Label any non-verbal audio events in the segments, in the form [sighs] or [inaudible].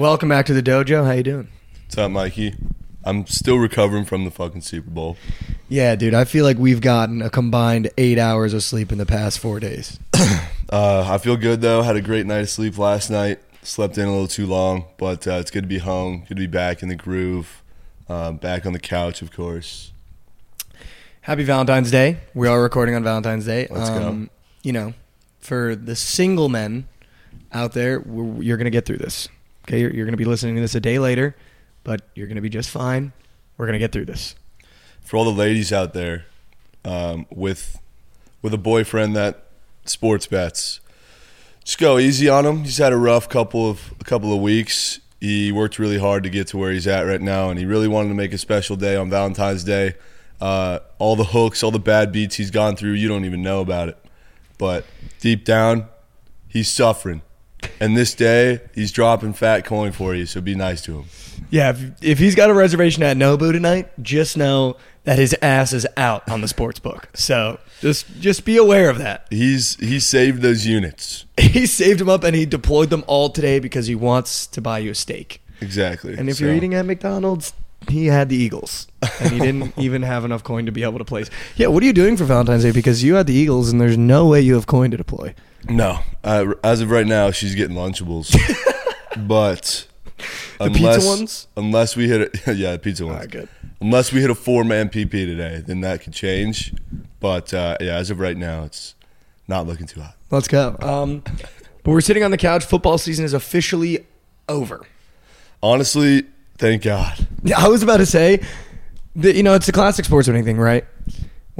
Welcome back to the dojo. How you doing? What's up, Mikey? I'm still recovering from the fucking Super Bowl. Yeah, dude. I feel like we've gotten a combined eight hours of sleep in the past four days. [clears throat] Uh, I feel good though. Had a great night of sleep last night. Slept in a little too long, but uh, it's good to be home. Good to be back in the groove. Uh, back on the couch, of course. Happy Valentine's Day. We are recording on Valentine's Day. Um, Let's go. You know, for the single men out there, we're, you're going to get through this. Okay, you're, you're going to be listening to this a day later, but you're going to be just fine. We're going to get through this. For all the ladies out there um, with with a boyfriend that sports bets, just go easy on him. He's had a rough couple of a couple of weeks. He worked really hard to get to where he's at right now, and he really wanted to make a special day on Valentine's Day. Uh, all the hooks, all the bad beats he's gone through, you don't even know about it. But deep down, he's suffering. And this day, he's dropping fat coin for you, so be nice to him. Yeah, if, if he's got a reservation at Nobu tonight, just know that his ass is out on the sports book. So just just be aware of that. He's he saved those units. [laughs] He saved them up and he deployed them all today because he wants to buy you a steak. Exactly. And if So- you're eating at McDonald's, he had the Eagles, and he [laughs] didn't even have enough coin to be able to place. Yeah, what are you doing for Valentine's Day? Because you had the Eagles, and there's no way you have coin to deploy. No, uh, as of right now, she's getting Lunchables. [laughs] but The pizza ones? unless we hit a, [laughs] yeah, the pizza ones. right, good. Unless we hit a four man PP today, then that could change. But uh, yeah, as of right now, it's not looking too hot. Let's go. Um, but we're sitting on the couch. Football season is officially over. Honestly, thank God. Yeah, I was about to say, that, you know, it's the classic sports winning thing, right?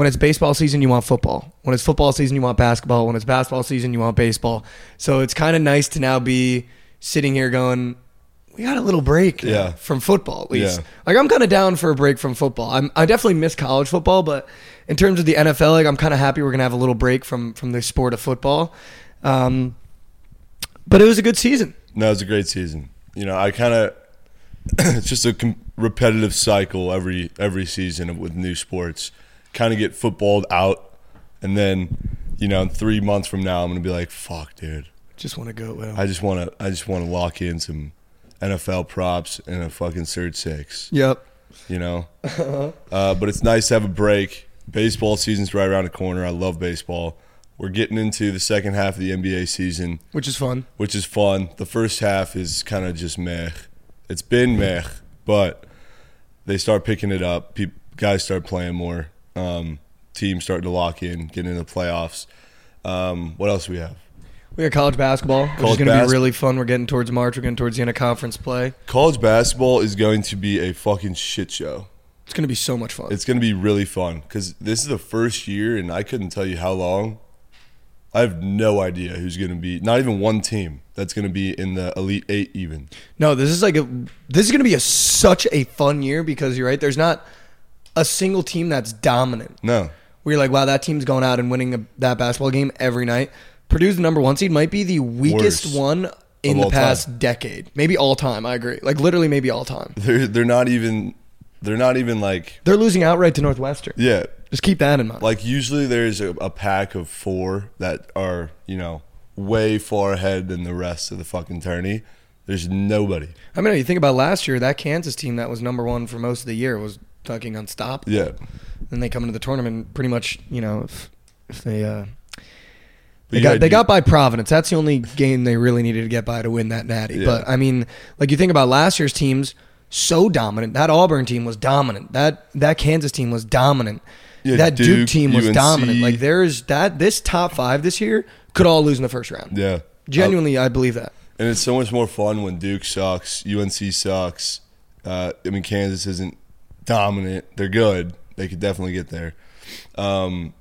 When it's baseball season, you want football. When it's football season, you want basketball. When it's basketball season, you want baseball. So it's kind of nice to now be sitting here going, we got a little break Yeah. from football at least. Yeah. Like I'm kind of down for a break from football. I'm, I definitely miss college football, but in terms of the NFL, like I'm kind of happy we're gonna have a little break from from the sport of football. Um, but it was a good season. No, it was a great season. You know, I kind of [clears throat] it's just a com- repetitive cycle every every season with new sports. Kind of get footballed out, and then you know, in three months from now, I'm gonna be like, "Fuck, dude." Just want to go. Well. I just want to I just want to lock in some NFL props and a fucking third six, Yep. you know. [laughs] uh, but it's nice to have a break. Baseball season's right around the corner. I love baseball. We're getting into the second half of the NBA season, Which is fun. which is fun. The first half is kind of just meh. It's been meh, but they start picking it up. Peop guys start playing more. Um, teams starting to lock in, getting into the playoffs. Um, what else do we have? We got college basketball, which is going to bas- be really fun. We're getting towards March. We're getting towards the end of conference play. College basketball is going to be a fucking shit show. It's going to be so much fun. It's going to be really fun because this is the first year, and I couldn't tell you how long. I have no idea who's going to be. Not even one team that's going to be in the elite eight. Even no, this is like a. This is going to be a such a fun year because you're right. There's not a single team that's dominant. no, Where you're like, wow, that team's going out and winning a, that basketball game every night. Purdue's the number one seed might be the weakest one in of the all past time. decade, maybe all time. I agree. Like literally, maybe all time. [laughs] they're they're not even. They're not even like They're losing outright to Northwestern. yeah. Just keep that in mind. Like usually there's a, a pack of four that are you know way far ahead than the rest of the fucking tourney. There's nobody. I mean, you think about last year, that Kansas team that was number one for most of the year was fucking unstoppable. Yeah, Then they come into the tournament pretty much, you know, if, if they uh, they got they got by Providence. That's the only game they really needed to get by to win that natty. Yeah. But I mean, like you think about last year's teams, so dominant. That Auburn team was dominant. That that Kansas team was dominant. Yeah, that Duke, Duke, team was UNC. dominant. Like there's that this top five this year could all lose in the first round. yeah. Genuinely, I believe that. And it's so much more fun when Duke sucks, UNC sucks. Uh, I mean, Kansas isn't dominant. They're good. They could definitely get there. Um,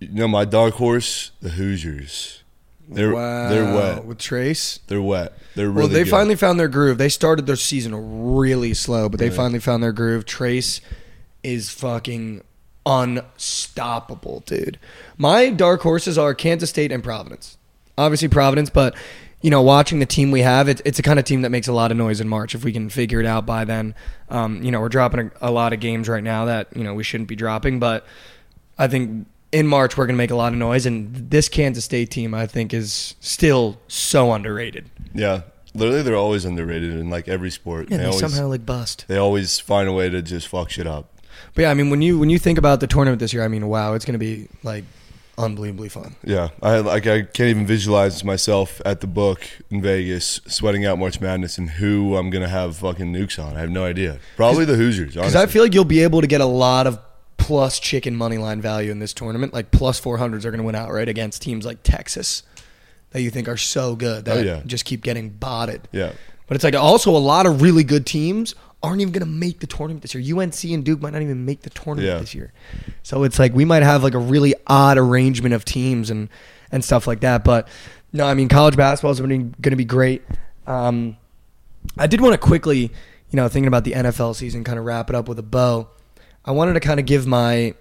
you know, my dark horse, the Hoosiers. They're wow. they're wet. with Trace. They're wet. They're really Well, they good. finally found their groove. They started their season really slow, but they Right. finally found their groove. Trace is fucking unstoppable, dude. My dark horses are Kansas State and Providence. Obviously Providence, but you know, watching the team we have, it, it's a kind of team that makes a lot of noise in March. If we can figure it out by then, um, you know, we're dropping a, a lot of games right now that you know we shouldn't be dropping, but I think in March we're going to make a lot of noise. And this Kansas State team, I think, is still so underrated. Yeah, literally they're always underrated in like every sport. Yeah, they they always somehow like bust. they always find a way to just fuck shit up. But yeah, I mean, when you when you think about the tournament this year, I mean, wow, it's going to be like unbelievably fun. Yeah, I like I can't even visualize myself at the book in Vegas sweating out March Madness and who I'm gonna have fucking nukes on. I have no idea. Probably the Hoosiers. Because I feel like you'll be able to get a lot of plus chicken money line value in this tournament. Like plus 400s are going to win outright against teams like Texas that you think are so good that Oh, yeah. just keep getting botted. yeah, But it's like also a lot of really good teams aren't even going to make the tournament this year. UNC and Duke might not even make the tournament Yeah. this year. So it's like we might have like a really odd arrangement of teams and and stuff like that. But no, I mean college basketball is going to be great. Um, I did want to quickly, you know, thinking about the NFL season, kind of wrap it up with a bow. I wanted to kind of give my,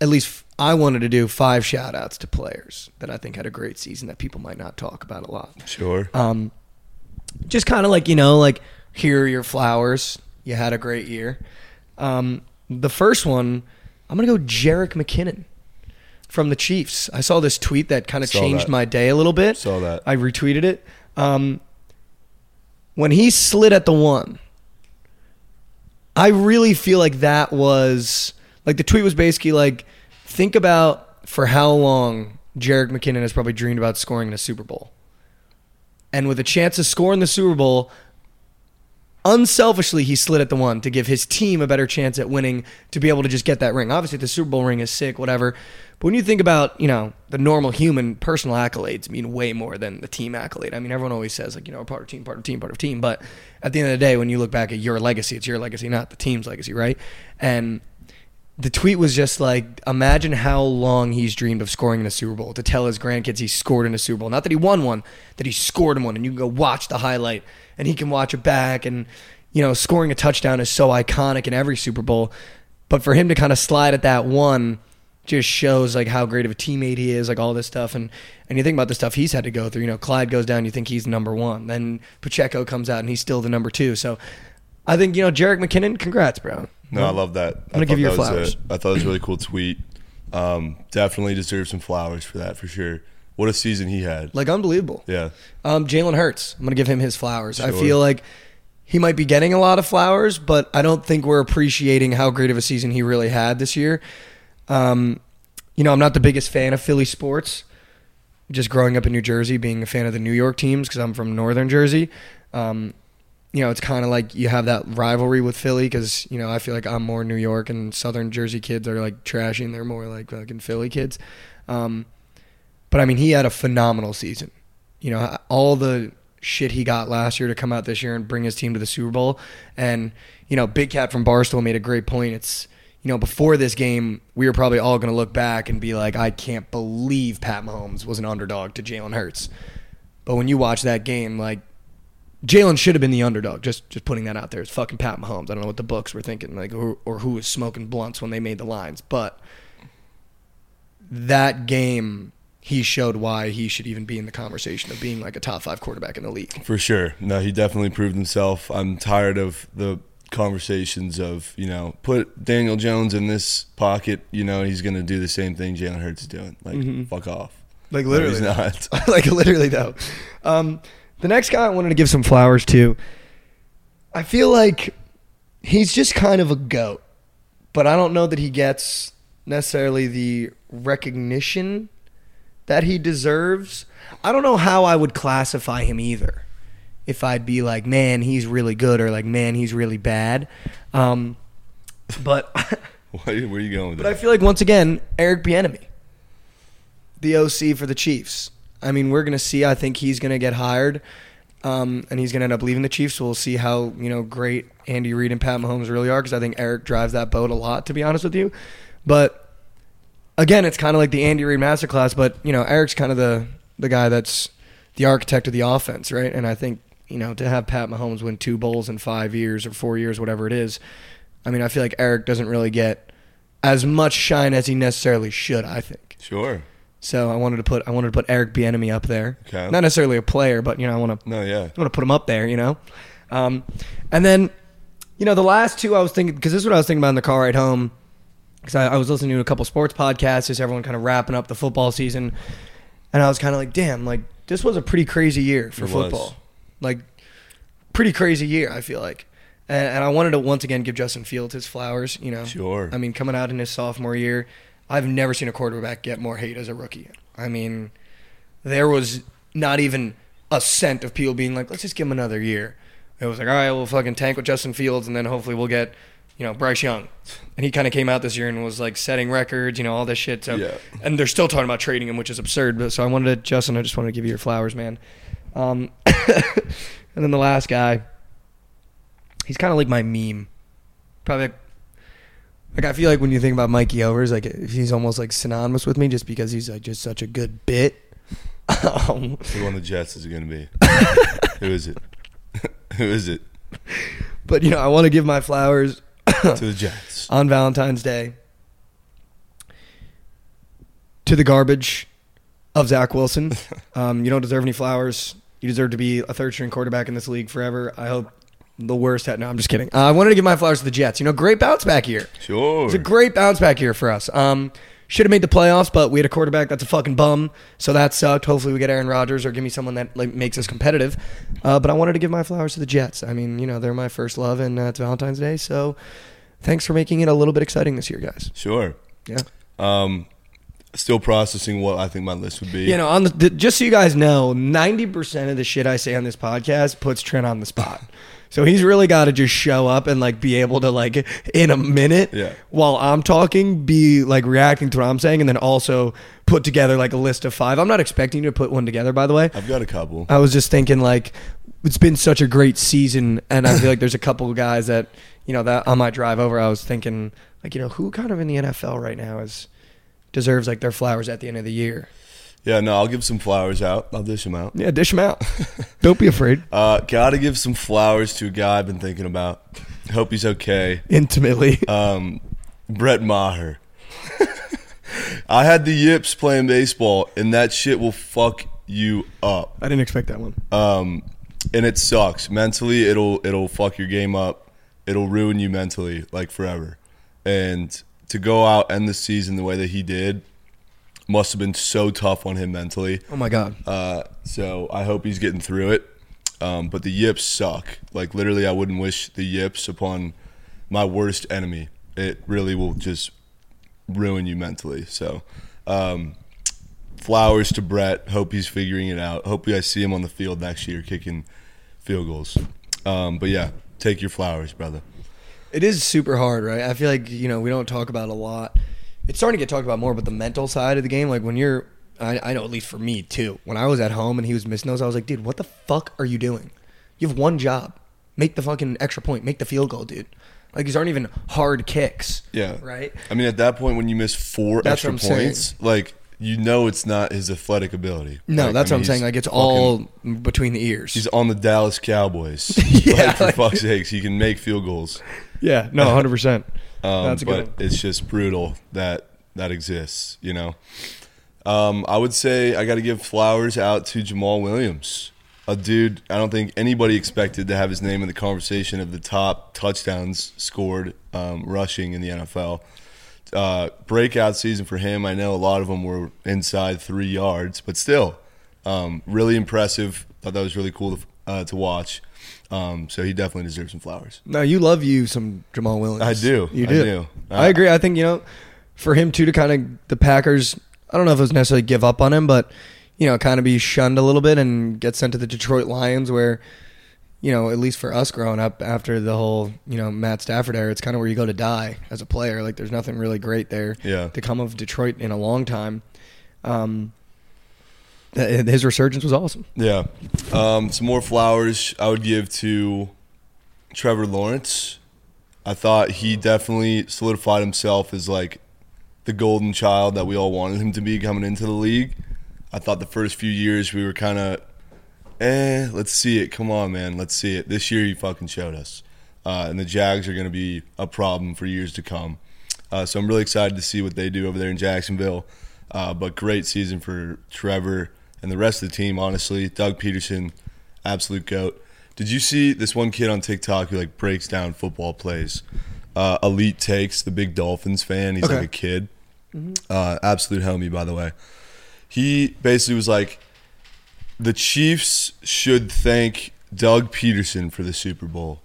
at least I wanted to do five shout outs to players that I think had a great season that people might not talk about a lot. sure. Um, just kind of like you know, like here are your flowers. You had a great year. Um, the first one, I'm gonna go Jerick McKinnon from the Chiefs. I saw this tweet that kind of Saw changed that. my day a little bit. Saw that. I retweeted it. Um, when he slid at the one, I really feel like that was like the tweet was basically like, think about for how long Jerick McKinnon has probably dreamed about scoring in a Super Bowl. And with a chance to score in the Super Bowl, unselfishly he slid at the one to give his team a better chance at winning to be able to just get that ring. Obviously the Super Bowl ring is sick, whatever. But when you think about, you know, the normal human personal accolades mean way more than the team accolade. I mean, everyone always says like, you know, part of team, part of team, part of team. But at the end of the day, when you look back at your legacy, it's your legacy, not the team's legacy, right? And the tweet was just like, imagine how long he's dreamed of scoring in a Super Bowl to tell his grandkids he scored in a Super Bowl. Not that he won one, that he scored in one, and you can go watch the highlight and he can watch it back. And, you know, scoring a touchdown is so iconic in every Super Bowl. But for him to kind of slide at that one just shows like how great of a teammate he is, like all this stuff. And, and you think about the stuff he's had to go through. You know, Clyde goes down, you think he's number one. Then Pacheco comes out and he's still the number two. So I think, you know, Jerick McKinnon, congrats, bro. No, I love that. I'm gonna give you your flowers. A, I thought it was a really cool tweet. Um, definitely deserves some flowers for that for sure. What a season he had. Like unbelievable. Yeah, Um, Jalen Hurts. I'm gonna give him his flowers. I feel like he might be getting a lot of flowers, but I don't think we're appreciating how great of a season he really had this year. Um, you know, I'm not the biggest fan of Philly sports. Just growing up in New Jersey, being a fan of the New York teams because I'm from Northern Jersey. Um, you know, it's kind of like you have that rivalry with Philly because you know I feel like I'm more New York and Southern Jersey kids are like trashy and they're more like fucking Philly kids. Um, but I mean, he had a phenomenal season. You know, all the shit he got last year to come out this year and bring his team to the Super Bowl. And, you know, Big Cat from Barstool made a great point. It's, you know, before this game, we were probably all going to look back and be like, I can't believe Pat Mahomes was an underdog to Jalen Hurts. But when you watch that game, like, Jalen should have been the underdog. Just just putting that out there. It's fucking Pat Mahomes. I don't know what the books were thinking, like, or, or who was smoking blunts when they made the lines. But that game, he showed why he should even be in the conversation of being like a top five quarterback in the league. for sure. No, he definitely proved himself. I'm tired of the conversations of you know put Daniel Jones in this pocket. You know he's going to do the same thing Jalen Hurts is doing. Like fuck off. Like No, he's not. [laughs] like literally though. Um, the next guy I wanted to give some flowers to, I feel like he's just kind of a goat, but I don't know that he gets necessarily the recognition that he deserves. I don't know how I would classify him either. If I'd be like, man, he's really good, or like, man, he's really bad. Um, but [laughs] Where are you going with that? but I feel like once again, Eric Bieniemy, the OC for the Chiefs. I mean, we're gonna see. I think he's gonna get hired, um, and he's gonna end up leaving the Chiefs. So we'll see how you know great Andy Reid and Pat Mahomes really are. Because I think Eric drives that boat a lot, to be honest with you. But again, it's kind of like the Andy Reid masterclass. But you know, Eric's kind of the the guy that's the architect of the offense, right? And I think you know to have Pat Mahomes win two bowls in five years or four years, whatever it is. I mean, I feel like Eric doesn't really get as much shine as he necessarily should. I think. Sure. So I wanted to put I wanted to put Eric Bieniemy up there. Okay. Not necessarily a player, but you know I want to No, yeah. I want to put him up there. You know, um, and then you know the last two I was thinking because this is what I was thinking about in the car ride home because I, I was listening to a couple sports podcasts, just everyone kind of wrapping up the football season, and I was kind of like, damn, like this was a pretty crazy year for It was. football. Like pretty crazy year. I feel like, and, and I wanted to once again give Justin Fields his flowers. You know, Sure. I mean, coming out in his sophomore year, I've never seen a quarterback get more hate as a rookie. I mean, there was not even a cent of people being like, let's just give him another year. It was like, all right, we'll fucking tank with Justin Fields, and then hopefully we'll get, you know, Bryce Young. And he kind of came out this year and was like setting records, you know, all this shit. So, Yeah. and they're still talking about trading him, which is absurd. But so I wanted to, Justin, I just wanted to give you your flowers, man. Um, [laughs] and then the last guy, he's kind of like my meme. Probably like I feel like when you think about Mikey Overs, like he's almost like synonymous with me just because he's like just such a good bit. [laughs] Um, Who on the Jets is it going to be? [laughs] Who is it? Who is it? but you know, I want to give my flowers To the Jets. [coughs] on Valentine's Day to the garbage of Zach Wilson. [laughs] Um, you don't deserve any flowers. You deserve to be a third string quarterback in this league forever. I hope the worst. Had, no, I'm just kidding. Uh, I wanted to give my flowers to the Jets. You know, great bounce back year. Sure. It's a great bounce back year for us. Um, should have made the playoffs, but we had a quarterback that's a fucking bum, so that sucked. Hopefully, we get Aaron Rodgers or give me someone that like makes us competitive. Uh, but I wanted to give my flowers to the Jets. I mean, you know, they're my first love, and uh, it's Valentine's Day, so thanks for making it a little bit exciting this year, guys. Sure. Yeah. Um, still processing what I think my list would be. You know, on the, the just so you guys know, ninety percent of the shit I say on this podcast puts Trent on the spot. [laughs] So he's really got to just show up and like be able to like in a minute Yeah. while I'm talking be like reacting to what I'm saying and then also put together like a list of five. I'm not expecting you to put one together by the way. I've got a couple. I was just thinking like it's been such a great season and I feel like there's a couple of guys that you know that on my drive over I was thinking like you know who kind of in the NFL right now is deserves like their flowers at the end of the year. Yeah, no, I'll give some flowers out. I'll dish them out. Yeah, dish them out. [laughs] Don't be afraid. Uh, gotta give some flowers to a guy I've been thinking about. Hope he's okay. Intimately. [laughs] Um, Brett Maher. I had the yips playing baseball, and that shit will fuck you up. I didn't expect that one. Um, and it sucks mentally. It'll it'll fuck your game up. It'll ruin you mentally, like forever. And to go out end the season the way that he did must have been so tough on him mentally. Oh my god. Uh, so I hope he's getting through it. Um, but the yips suck. Like literally, I wouldn't wish the yips upon my worst enemy. It really will just ruin you mentally. So, um, flowers to Brett. Hope he's figuring it out. Hope I see him on the field next year kicking field goals. Um, but yeah, take your flowers, brother. It is super hard, right? I feel like, you know, we don't talk about it a lot. It's starting to get talked about more, but the mental side of the game, like when you're I, I know at least for me too. When I was at home and he was missing those, I was like, dude, what the fuck are you doing? You have one job. Make the fucking extra point. Make the field goal, dude. Like these aren't even hard kicks. Yeah. Right? I mean, at that point, when you miss four That's extra I'm saying. points, like you know it's not his athletic ability. No, Like, that's I what I'm saying. Like it's fucking- all between the ears. He's on the Dallas Cowboys. [laughs] Yeah, like, for fuck's sakes, he can make field goals. yeah, no, hundred percent. Um, That's but it's just brutal that that exists. You know, um, I would say I got to give flowers out to Jamaal Williams, a dude I don't think anybody expected to have his name in the conversation of the top touchdowns scored um, rushing in the NFL. Uh, breakout season for him. I know a lot of them were inside three yards, but still, um, really impressive. Thought that was really cool to, uh, to watch. Um, so he definitely deserves some flowers. No, you love you some Jamaal Williams. I do. You I do. do. I Uh, agree. I think you know, for him too to kind of the Packers. I don't know if it was necessarily give up on him, but you know, kind of be shunned a little bit and get sent to the Detroit Lions, where you know, at least for us growing up after the whole you know Matt Stafford era, it's kind of where you go to die as a player. Like, there's nothing really great there Yeah. to come of Detroit in a long time. Um, his resurgence was awesome. Yeah. Um, some more flowers I would give to Trevor Lawrence. I thought he definitely solidified himself as like the golden child that we all wanted him to be coming into the league. I thought the first few years we were kind of, eh, let's see it. Come on, man, let's see it. This year he fucking showed us. Uh, and the Jags are going to be a problem for years to come. Uh, so I'm really excited to see what they do over there in Jacksonville. Uh, but great season for Trevor and the rest of the team, honestly. Doug Pederson, absolute goat. Did you see this one kid on TikTok who like breaks down football plays? Uh, Elite takes the big Dolphins fan. He's Okay. like a kid, uh, absolute homie, by the way. He basically was like, the Chiefs should thank Doug Pederson for the Super Bowl,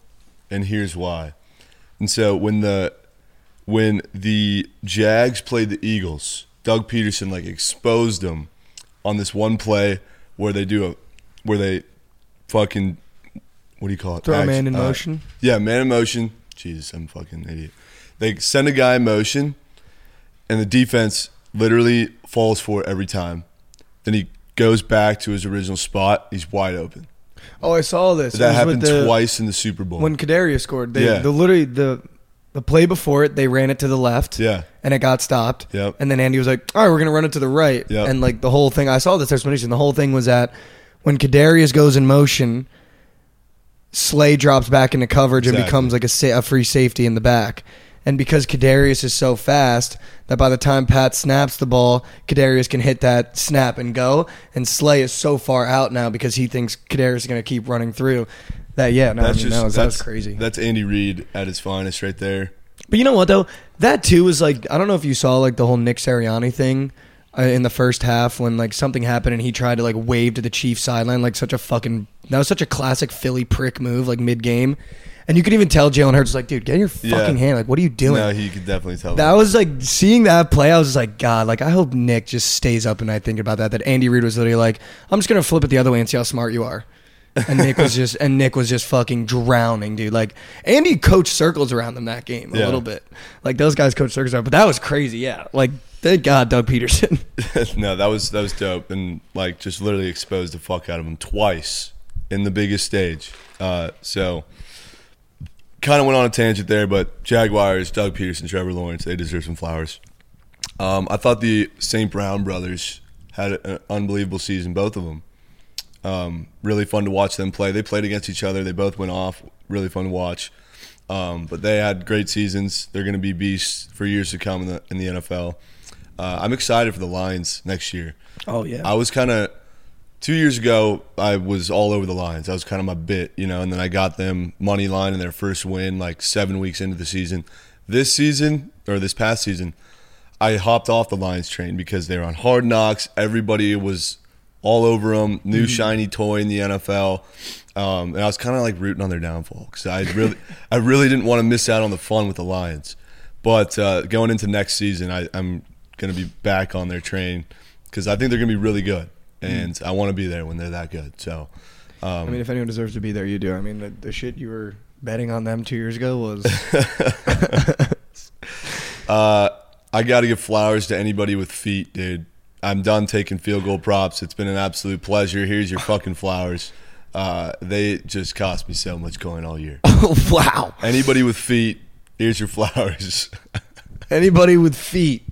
and here's why. And so when the when the Jags played the Eagles, Doug Pederson like exposed them on this one play where they do a where they fucking what do you call it? Throw a man in uh, motion. yeah, man in motion. Jesus, I'm fucking idiot. They send a guy in motion, and the defense literally falls for it every time. Then he goes back to his original spot. He's wide open. Oh, I saw this. That happened the- twice in the Super Bowl. when Kadarius scored. They, Yeah. the literally the the play before it, they ran it to the left. yeah, and it got stopped. Yep. And then Andy was like, "All right, we're gonna run it to the right." Yep. And like the whole thing, I saw this explanation. The whole thing was that when Kadarius goes in motion, Slay drops back into coverage and becomes like a, sa- a free safety in the back. And because Kadarius is so fast that by the time Pat snaps the ball, Kadarius can hit that snap and go. And Slay is so far out now because he thinks Kadarius is going to keep running through. That yeah, no, I that's mean, just that was, that was crazy. That's Andy Reid at his finest, right there. But you know what though? That too was like I don't know if you saw like the whole Nick Sirianni thing uh, in the first half when like something happened and he tried to like wave to the Chiefs sideline like such a fucking that was such a classic Philly prick move like mid game, and you could even tell Jalen Hurts was like, dude, get your Yeah. fucking hand like what are you doing? No, he could definitely tell. that was like seeing that play. I was like, God, like I hope Nick just stays up and I think about that. That Andy Reid was literally like, I'm just gonna flip it the other way and see how smart you are. And Nick was just and Nick was just fucking drowning, dude. Like Andy coached circles around them that game a Yeah. little bit. Like those guys coached circles around, but that was crazy. Yeah, like thank God Doug Pederson. [laughs] no, that was that was dope, and like just literally exposed the fuck out of him twice in the biggest stage. Uh, so kind of went on a tangent there, but Jaguars, Doug Pederson, Trevor Lawrence, they deserve some flowers. Um, I thought the St. Brown brothers had an unbelievable season, both of them. Um, really fun to watch them play. They played against each other. They both went off. Really fun to watch. Um, but they had great seasons. They're going to be beasts for years to come in the in the NFL. Uh, I'm excited for the Lions next year. oh yeah, I was kind of two years ago. I was all over the Lions. That was kind of my bit, you know. And then I got them money line in their first win, like seven weeks into the season. This season or this past season, I hopped off the Lions train because they were on Hard Knocks. Everybody was all over them. New shiny toy in the NFL. Um, and I was kind of like rooting on their downfall because I really, I really didn't want to miss out on the fun with the Lions. But uh, going into next season, I, I'm going to be back on their train because I think they're going to be really good, and I want to be there when they're that good. So, um, I mean, if anyone deserves to be there, you do. I mean, the, the shit you were betting on them two years ago was [laughs] [laughs] uh, I got to give flowers to anybody with feet, dude. I'm done taking field goal props. It's been an absolute pleasure. Here's your fucking flowers. Uh, they just cost me so much coin all year. Oh, [laughs] wow. Anybody with feet, here's your flowers, [laughs] Anybody with feet,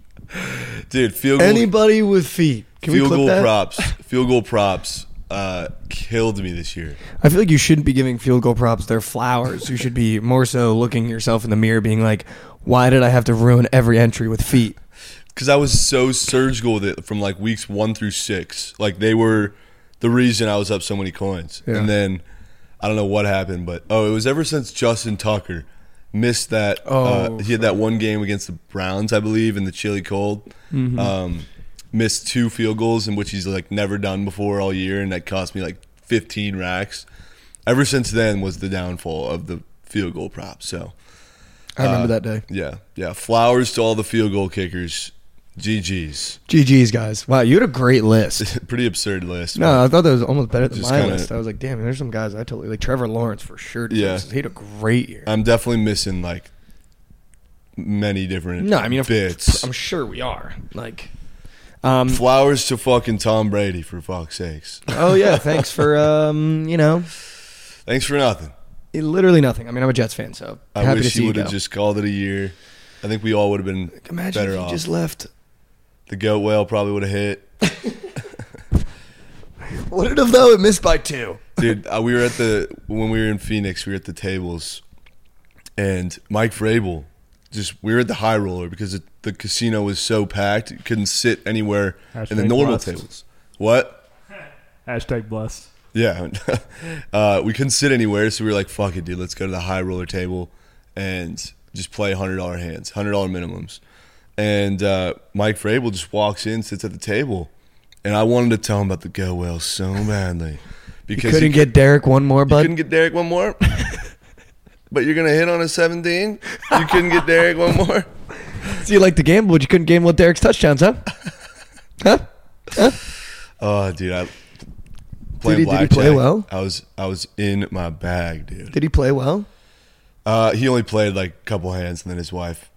dude. Field goal, anybody with feet. Can field we clip goal that? props, [laughs] field goal props, uh, killed me this year. I feel like you shouldn't be giving field goal props their flowers. You should be more so looking yourself in the mirror, being like, "Why did I have to ruin every entry with feet?" Because I was so surgical with it from like weeks one through six. Like they were the reason I was up so many coins. Yeah. And then I don't know what happened, but oh, it was ever since Justin Tucker missed that. Oh, uh, he had that one game against the Browns, I believe, in the chilly cold. Mm-hmm. Um, missed two field goals in which he's like never done before all year, and that cost me like 15 racks. Ever since then was the downfall of the field goal prop. So I remember Uh, that day. yeah, yeah. Flowers to all the field goal kickers. GG's. GG's guys. Wow, you had a great list. [laughs] Pretty absurd list. No, I thought that was almost better than Just my kinda- list. I was like, damn, there's some guys I totally like. Trevor Lawrence for sure. Yeah. he had a great year. I'm definitely missing like many different no, I mean, of- bits. I'm sure we are. Like, um, Flowers to fucking Tom Brady for fuck's sakes. oh yeah, [laughs] thanks for um, you know, Thanks for nothing. literally nothing. I mean, I'm a Jets fan, so I happy to wish see you would go. have just called it a year. I think we all would have been Imagine better if you off. just left. The goat whale probably would have hit. [laughs] What if though it missed by two? Dude, uh, we were at the when we were in Phoenix, we were at the tables, and Mike Vrabel just we were at the high roller because it, the casino was so packed, you couldn't sit anywhere in the normal blessed. tables. What? Hashtag blessed. Yeah, [laughs] uh, we couldn't sit anywhere, so we were like, "Fuck it, dude. Let's go to the high roller table and just play hundred dollar hands, hundred dollar minimums." And uh, Mike Vrabel just walks in, sits at the table, and I wanted to tell him about the goat whale so badly, because You couldn't get Derrick one more, you bud. couldn't get Derrick one more. [laughs] but you're gonna hit on a 17. You couldn't get Derrick one more. [laughs] So you like to gamble, but you couldn't gamble with Derrick's touchdowns, huh? [laughs] Huh? Oh, dude, I Did he- did he play well? I was I was in my bag, dude. Did he play well? Uh, he only played like a couple hands, and then his wife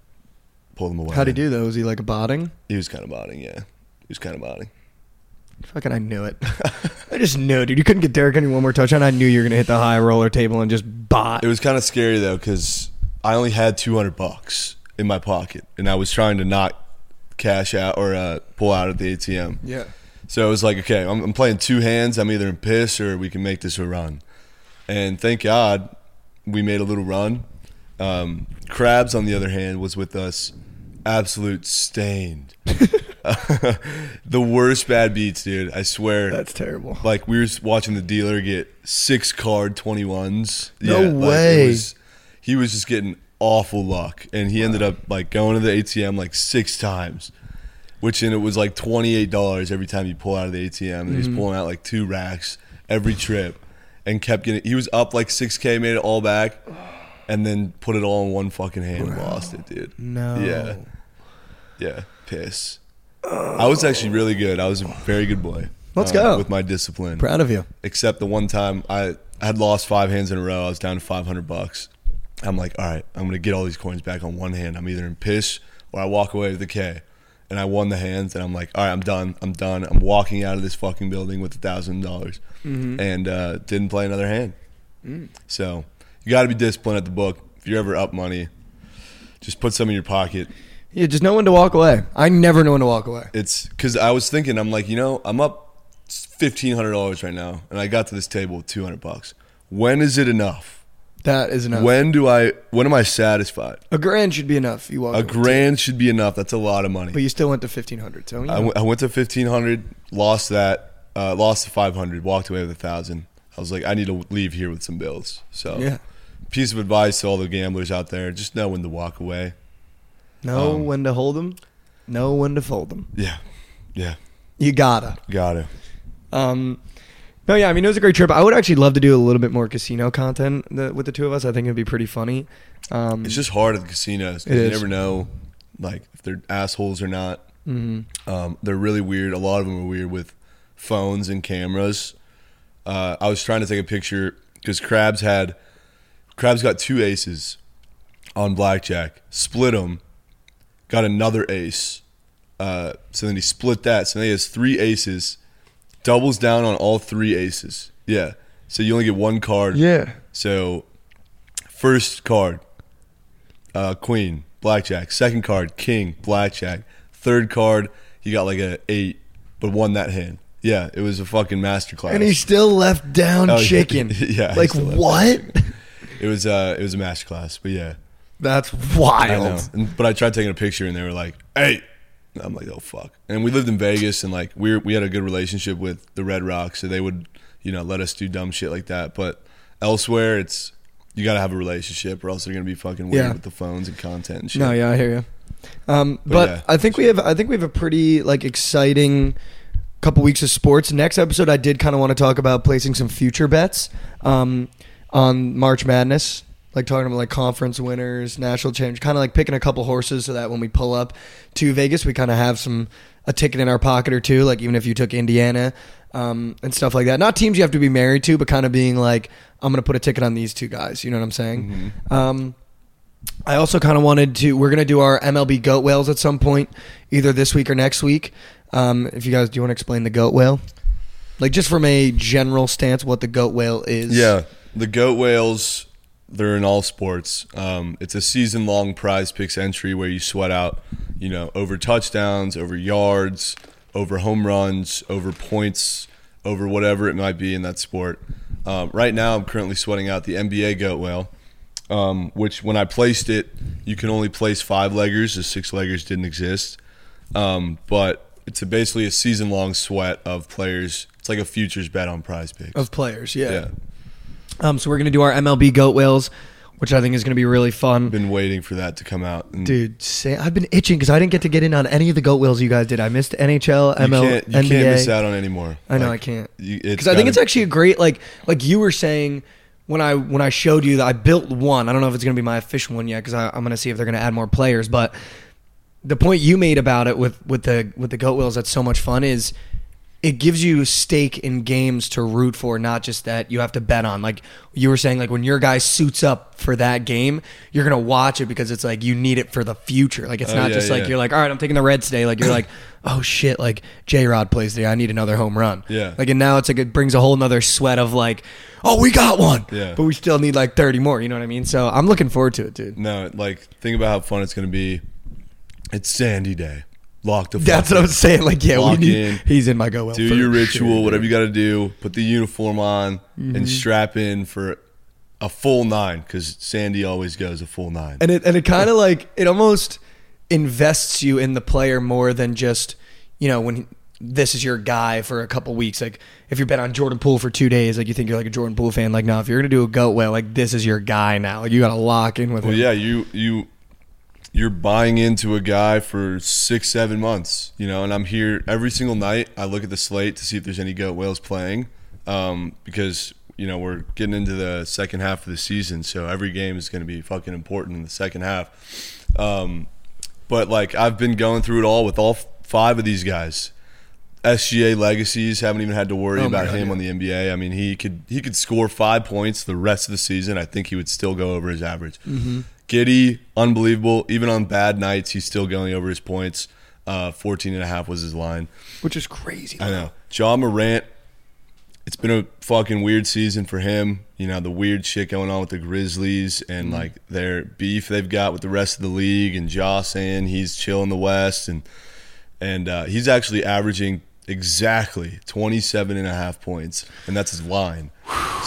pulled him away. How'd he do though? Was he like a botting? He was kind of botting, yeah. He was kind of botting. Fucking, I knew it. [laughs] I just knew, dude. You couldn't get Derrick any one more touchdown. I knew you were gonna hit the high roller table and just bot. It was kind of scary though, because I only had 200 bucks in my pocket, and I was trying to not cash out or uh, pull out at the ATM. yeah. So it was like, okay, I'm, I'm playing two hands. I'm either in piss or we can make this a run. And thank God we made a little run. Um, Krabs, on the other hand, was with us. Absolute stained. [laughs] the worst bad beats, dude. I swear. That's terrible. like we were watching the dealer get six card 21s. No like, it way. was- he was just getting awful luck. And he ended up like going to the ATM like six times which and it was like twenty eight dollars every time you pull out of the ATM. And Mm-hmm. he's pulling out like two racks every trip, and kept getting. He was up like six k, made it all back, and then put it all in one fucking hand and lost it, dude. No. Yeah, yeah, piss. I was actually really good. I was a very good boy. Let's uh, go. with my discipline. Proud of you. Except the one time I I had lost five hands in a row. I was down to five hundred bucks. I'm like, all right, I'm gonna get all these coins back on one hand. I'm either in piss or I walk away with the K. And I won the hands, and I'm like, all right, I'm done. I'm done. I'm walking out of this fucking building with a thousand dollars, and uh, didn't play another hand. So you got to be disciplined at the book. If you're ever up money, just put some in your pocket. Yeah, just know when to walk away. I never know when to walk away. It's because I was thinking, I'm like, you know, I'm up fifteen hundred dollars right now, and I got to this table with two hundred bucks. When is it enough? That is enough. When do I? When am I satisfied? a grand should be enough. You walk A grand should be enough. That's a lot of money. but you still went to fifteen hundred. So you I know. went- went to fifteen hundred, lost that, uh, lost the five hundred, walked away with a thousand. I was like, I need to leave here with some bills. So, yeah, piece of advice to all the gamblers out there: just know when to walk away. know Um, when to hold them, know when to fold them. Yeah, yeah, You gotta. got it. Um, no, yeah, I mean it was a great trip. I would actually love to do a little bit more casino content the, with the two of us. I think it'd be pretty funny. Um, It's just hard at the casinos It you is. never know, like if they're assholes or not. mhm. Um, they're really weird. A lot of them are weird with phones and cameras. Uh, I was trying to take a picture because Crabs had Krabs got two aces on blackjack, split them, got another ace. Uh, so then he split that. So then he has three aces, doubles down on all three aces. Yeah. So you only get one card. Yeah. So first card, uh, queen, blackjack. Second card, king, blackjack. Third card, he got like a eight, but won that hand. Yeah, it was a fucking masterclass. And he still left down Oh, chicken. [laughs] Yeah, Like what? It was uh, it was a masterclass. But yeah, That's I know. wild. And, but I tried taking a picture, and they were like, "Hey." I'm like, oh fuck! And we lived in Vegas, and like we were, we had a good relationship with the Red Rocks, so they would, you know, let us do dumb shit like that. But elsewhere, it's you got to have a relationship, or else they're gonna be fucking weird Yeah. with the phones and content and shit. No, yeah, I hear you. Um, But but yeah. I think we have I think we have a pretty like exciting couple weeks of sports. Next episode, I did kind of want to talk about placing some future bets um, on March Madness, like talking about like conference winners, national champions, kind of like picking a couple horses so that when we pull up to Vegas, we kind of have some a ticket in our pocket or two. Like even if you took Indiana um, and stuff like that, not teams you have to be married to, but kind of being like, I'm gonna put a ticket on these two guys. You know what I'm saying? Um, I also kind of wanted to. We're gonna do our MLB goat whales at some point, either this week or next week. Um, if you guys do you want to explain the goat whale, like just from a general stance, what the goat whale is? Yeah, the goat whales. They're in all sports. Um, it's a season-long prize picks entry where you sweat out, you know, over touchdowns, over yards, over home runs, over points, over whatever it might be in that sport. Um, right now, I'm currently sweating out the NBA goat whale, um, which when I placed it, you can only place five leggers. The six leggers didn't exist. Um, but it's a, basically a season-long sweat of players. It's like a futures bet on prize picks. of players. Yeah. yeah. Um, so we're gonna do our MLB goat whales, which I think is going to be really fun. Been waiting for that to come out. And Dude, say, I've been itching because I didn't get to get in on any of the goat whales you guys did. I missed NHL, you ML, can't, you NBA. can't miss out on anymore. I know Like, I can't you- because I think it's actually a great like like you were saying when I when I showed you that I built one. I don't know if it's going to be my official one yet because I'm going to see if they're going to add more players. But the point you made about it with with the with the goat whales that's so much fun is it gives you stake in games to root for, not just that you have to bet on. Like you were saying, like when your guy suits up for that game, you're gonna watch it because it's like you need it for the future. Like it's Oh, not yeah, just like you're like, all right, I'm taking the Reds today. Like you're like, [laughs] oh shit, like J Rod plays today. I need another home run. Yeah. Like and now it's like it brings a whole nother sweat of like, oh we got one. Yeah. But we still need like 30 more. You know what I mean? So I'm looking forward to it, dude. No, like think about how fun it's gonna be. It's Sandy Day. Lock the. [laughs] That's what. I'm saying. Like yeah, we Lock need, in. he's in my goat whale. do your ritual, whatever you got to do. Put the uniform on Mm-hmm. and strap in for a full nine because Sandy always goes a full nine. and it and it kind of like it almost invests you in the player more than just you know when this is your guy for a couple weeks like if you've been on Jordan Poole for two days like you think you're like a Jordan Poole fan like no if you're gonna do a goat whale like this is your guy now like you gotta lock in with Well, him yeah, you you you're buying into a guy for six, seven months, you know. And I'm here every single night. I look at the slate to see if there's any goat whales playing, um, because you know we're getting into the second half of the season, so every game is going to be fucking important in the second half. Um, but like I've been going through it all with all five of these guys. SGA legacies haven't even had to worry Oh about God, him yeah. on the NBA. I mean, he could he could score five points the rest of the season. I think he would still go over his average. Mm-hmm. Giddey, unbelievable. Even on bad nights, he's still going over his points. Uh, 14 and a half was his line. which is crazy I know. Ja Morant, it's been a fucking weird season for him. You know, the weird shit going on with the Grizzlies and Mm-hmm. like their beef they've got with the rest of the league and Ja saying he's chill in the West and and uh, he's actually averaging exactly 27 and a half points and that's his line.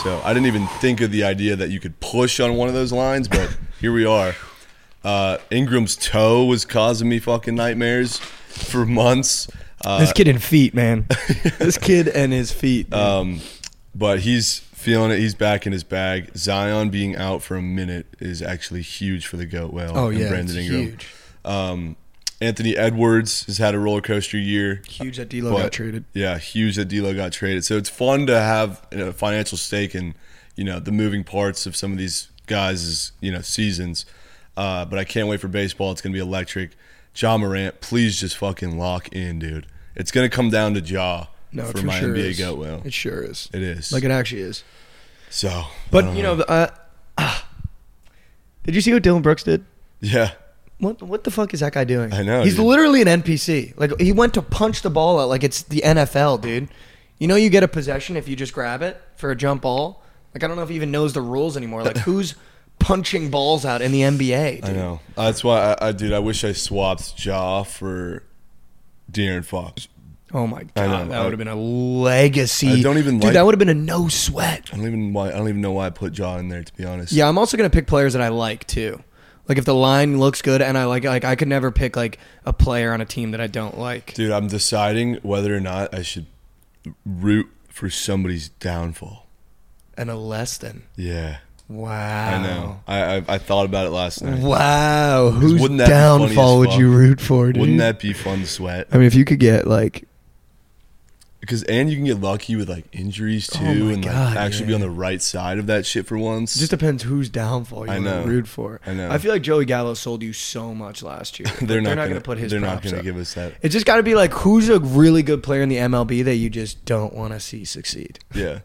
So I didn't even think of the idea that you could push on one of those lines, but here we are. Uh, Ingram's toe was causing me fucking nightmares for months. Uh, this kid and feet man [laughs] this kid and his feet um, but he's feeling it. He's back in his bag. Zion being out for a minute is actually huge for the goat whale. oh and yeah Brandon it's Ingram. huge Um, Anthony Edwards has had a roller coaster year. huge that D'Lo But- got traded Yeah, huge that D'Lo got traded. So it's fun to have a financial stake in, you know, the moving parts of some of these guys' you know seasons. Uh, but I can't wait for baseball. It's gonna be electric. Ja Morant, please just fucking lock in, dude. It's gonna come down to Ja no for for my sure NBA is. whale. it sure is It is. like it actually is so, but you know the, uh, ah. [sighs] did you see what Dillon Brooks did yeah, What what the fuck is that guy doing? I know, He's dude. literally an NPC. Like he went to punch the ball out like it's the NFL, dude. You know you get a possession if you just grab it for a jump ball. Like I don't know if he even knows the rules anymore. Like [laughs] who's punching balls out in the NBA? Dude? I know. That's why I, I dude. I wish I swapped Ja for De'Aaron Fox. Oh my god, that would have been a legacy. I don't even dude. like- that would have been a no sweat. I don't even why. I don't even know why I put Ja in there. To be honest. Yeah, I'm also gonna pick players that I like too. Like if the line looks good and I like like I could never pick like a player on a team that I don't like. Dude, I'm deciding whether or not I should root for somebody's downfall. And a less than. Yeah, Wow. I know. I, I I thought about it last night. Wow, whose wouldn't that be funny as downfall would you root for, dude? Wouldn't that be fun to sweat? I mean, if you could get like, Because and you can get lucky with like injuries oh too, Oh and God, like actually be on the right side of that shit for once. it just depends whose downfall you I know. root for. I know. I feel like Joey Gallo sold you so much last year. [laughs] but they're not, gonna, gonna, put his. They're not gonna up. give us that. It's just got to be like who's a really good player in the MLB that you just don't want to see succeed. Yeah,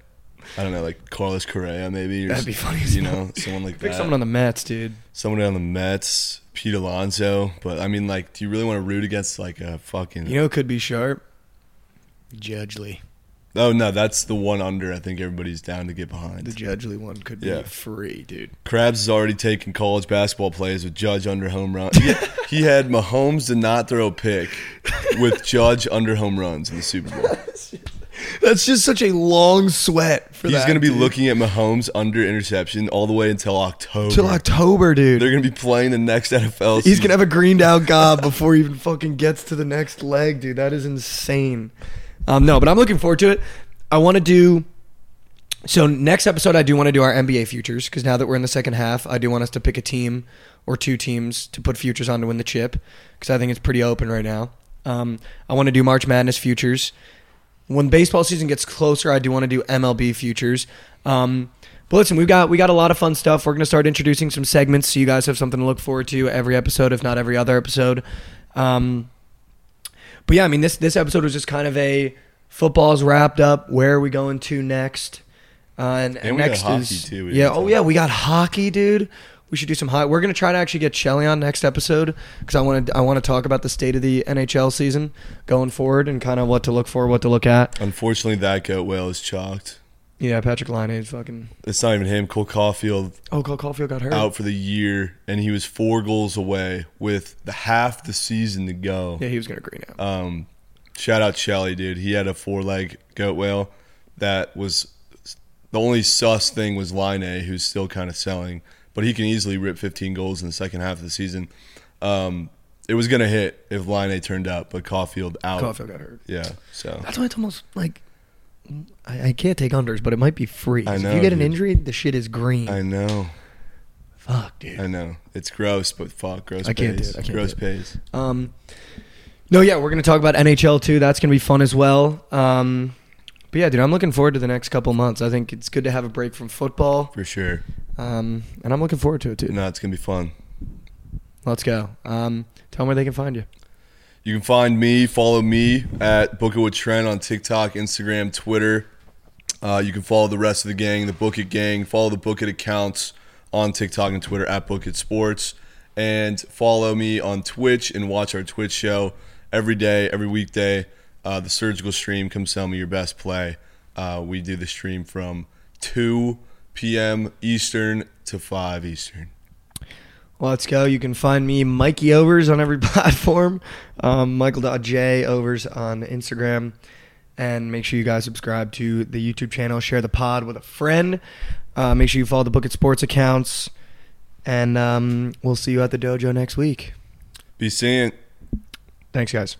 I don't know, like Carlos Correa maybe. Or That'd be funny You know, someone like Pick that. someone on the Mets, dude. someone on the Mets, Pete Alonso. But I mean, like, do you really want to root against like a fucking? You know, could be sharp. Judge Lee. oh no, that's the one under. I think everybody's down to get behind. The Judge Lee one could be Yeah. free, dude. Krabs has already taken college basketball plays with Judge under home run. He, he had Mahomes to not throw a pick with Judge under home runs in the Super Bowl. [laughs] That's just such a long sweat for He's that. going to be looking at Mahomes under interception all the way until October. till October, dude. They're going to be playing the next NFL He's season. gonna have a greened out gob before he even fucking gets to the next leg, dude. That is insane. Um, no, but I'm looking forward to it. I want to do So next episode, I do want to do our NBA futures because now that we're in the second half, I do want us to pick a team or two teams to put futures on to win the chip because I think it's pretty open right now. Um, I want to do March Madness futures. When baseball season gets closer, I do want to do MLB futures. Um, but listen, we've got we got a lot of fun stuff. We're gonna start introducing some segments so you guys have something to look forward to every episode, if not every other episode. Um, but yeah, I mean this this episode was just kind of a football's wrapped up. Where are we going to next? Uh, and, And we got next hockey, is too, yeah. Oh yeah, we got hockey, dude. We should do some high. We're gonna try to actually get Shelly on next episode because I want to I want to talk about the state of the NHL season going forward and kind of what to look for, what to look at. Unfortunately, that goat whale is chalked. Yeah, Patrik Laine is fucking. It's not even him. Cole Caulfield Oh, Cole Caulfield got hurt. out for the year, and he was four goals away with the half the season to go. Yeah, he was gonna green out. Um, shout out Shelly, dude. He had a four leg goat whale that was the only sus thing was Laine who's still kind of selling, but he can easily rip 15 goals in the second half of the season. Um, it was gonna hit if Laine turned up, but Caulfield out. Caulfield got hurt. Yeah, so That's why it's almost like I, I can't take unders, but it might be free. I know, if you get an dude. injury, the shit is green. I know, Fuck, dude. I know. It's gross, but fuck, gross I can't do pays. it, I can't gross do it. pays. Um, no, yeah, we're gonna talk about NHL too. That's gonna be fun as well. Um, but yeah, dude, I'm looking forward to the next couple months. I think it's good to have a break from football, For sure. um, and I'm looking forward to it too. No, it's gonna be fun. Let's go. Um, tell them where they can find you. You can find me, follow me at Book It with Trent on TikTok, Instagram, Twitter. Uh, you can follow the rest of the gang, the Book It gang. Follow the Book It accounts on TikTok and Twitter at Book It Sports. And follow me on Twitch and watch our Twitch show every day, every weekday. Uh, the surgical stream, come sell me your best play. Uh, we do the stream from 2 p.m. Eastern to 5 Eastern. Let's go. You can find me, Mikey Overs, on every [laughs] platform. Um, Michael.j Overs on Instagram. And make sure you guys subscribe to the YouTube channel. Share the pod with a friend. Uh, make sure you follow the Book It Sports accounts. And um, we'll see you at the dojo next week. Be seeing. Thanks, guys.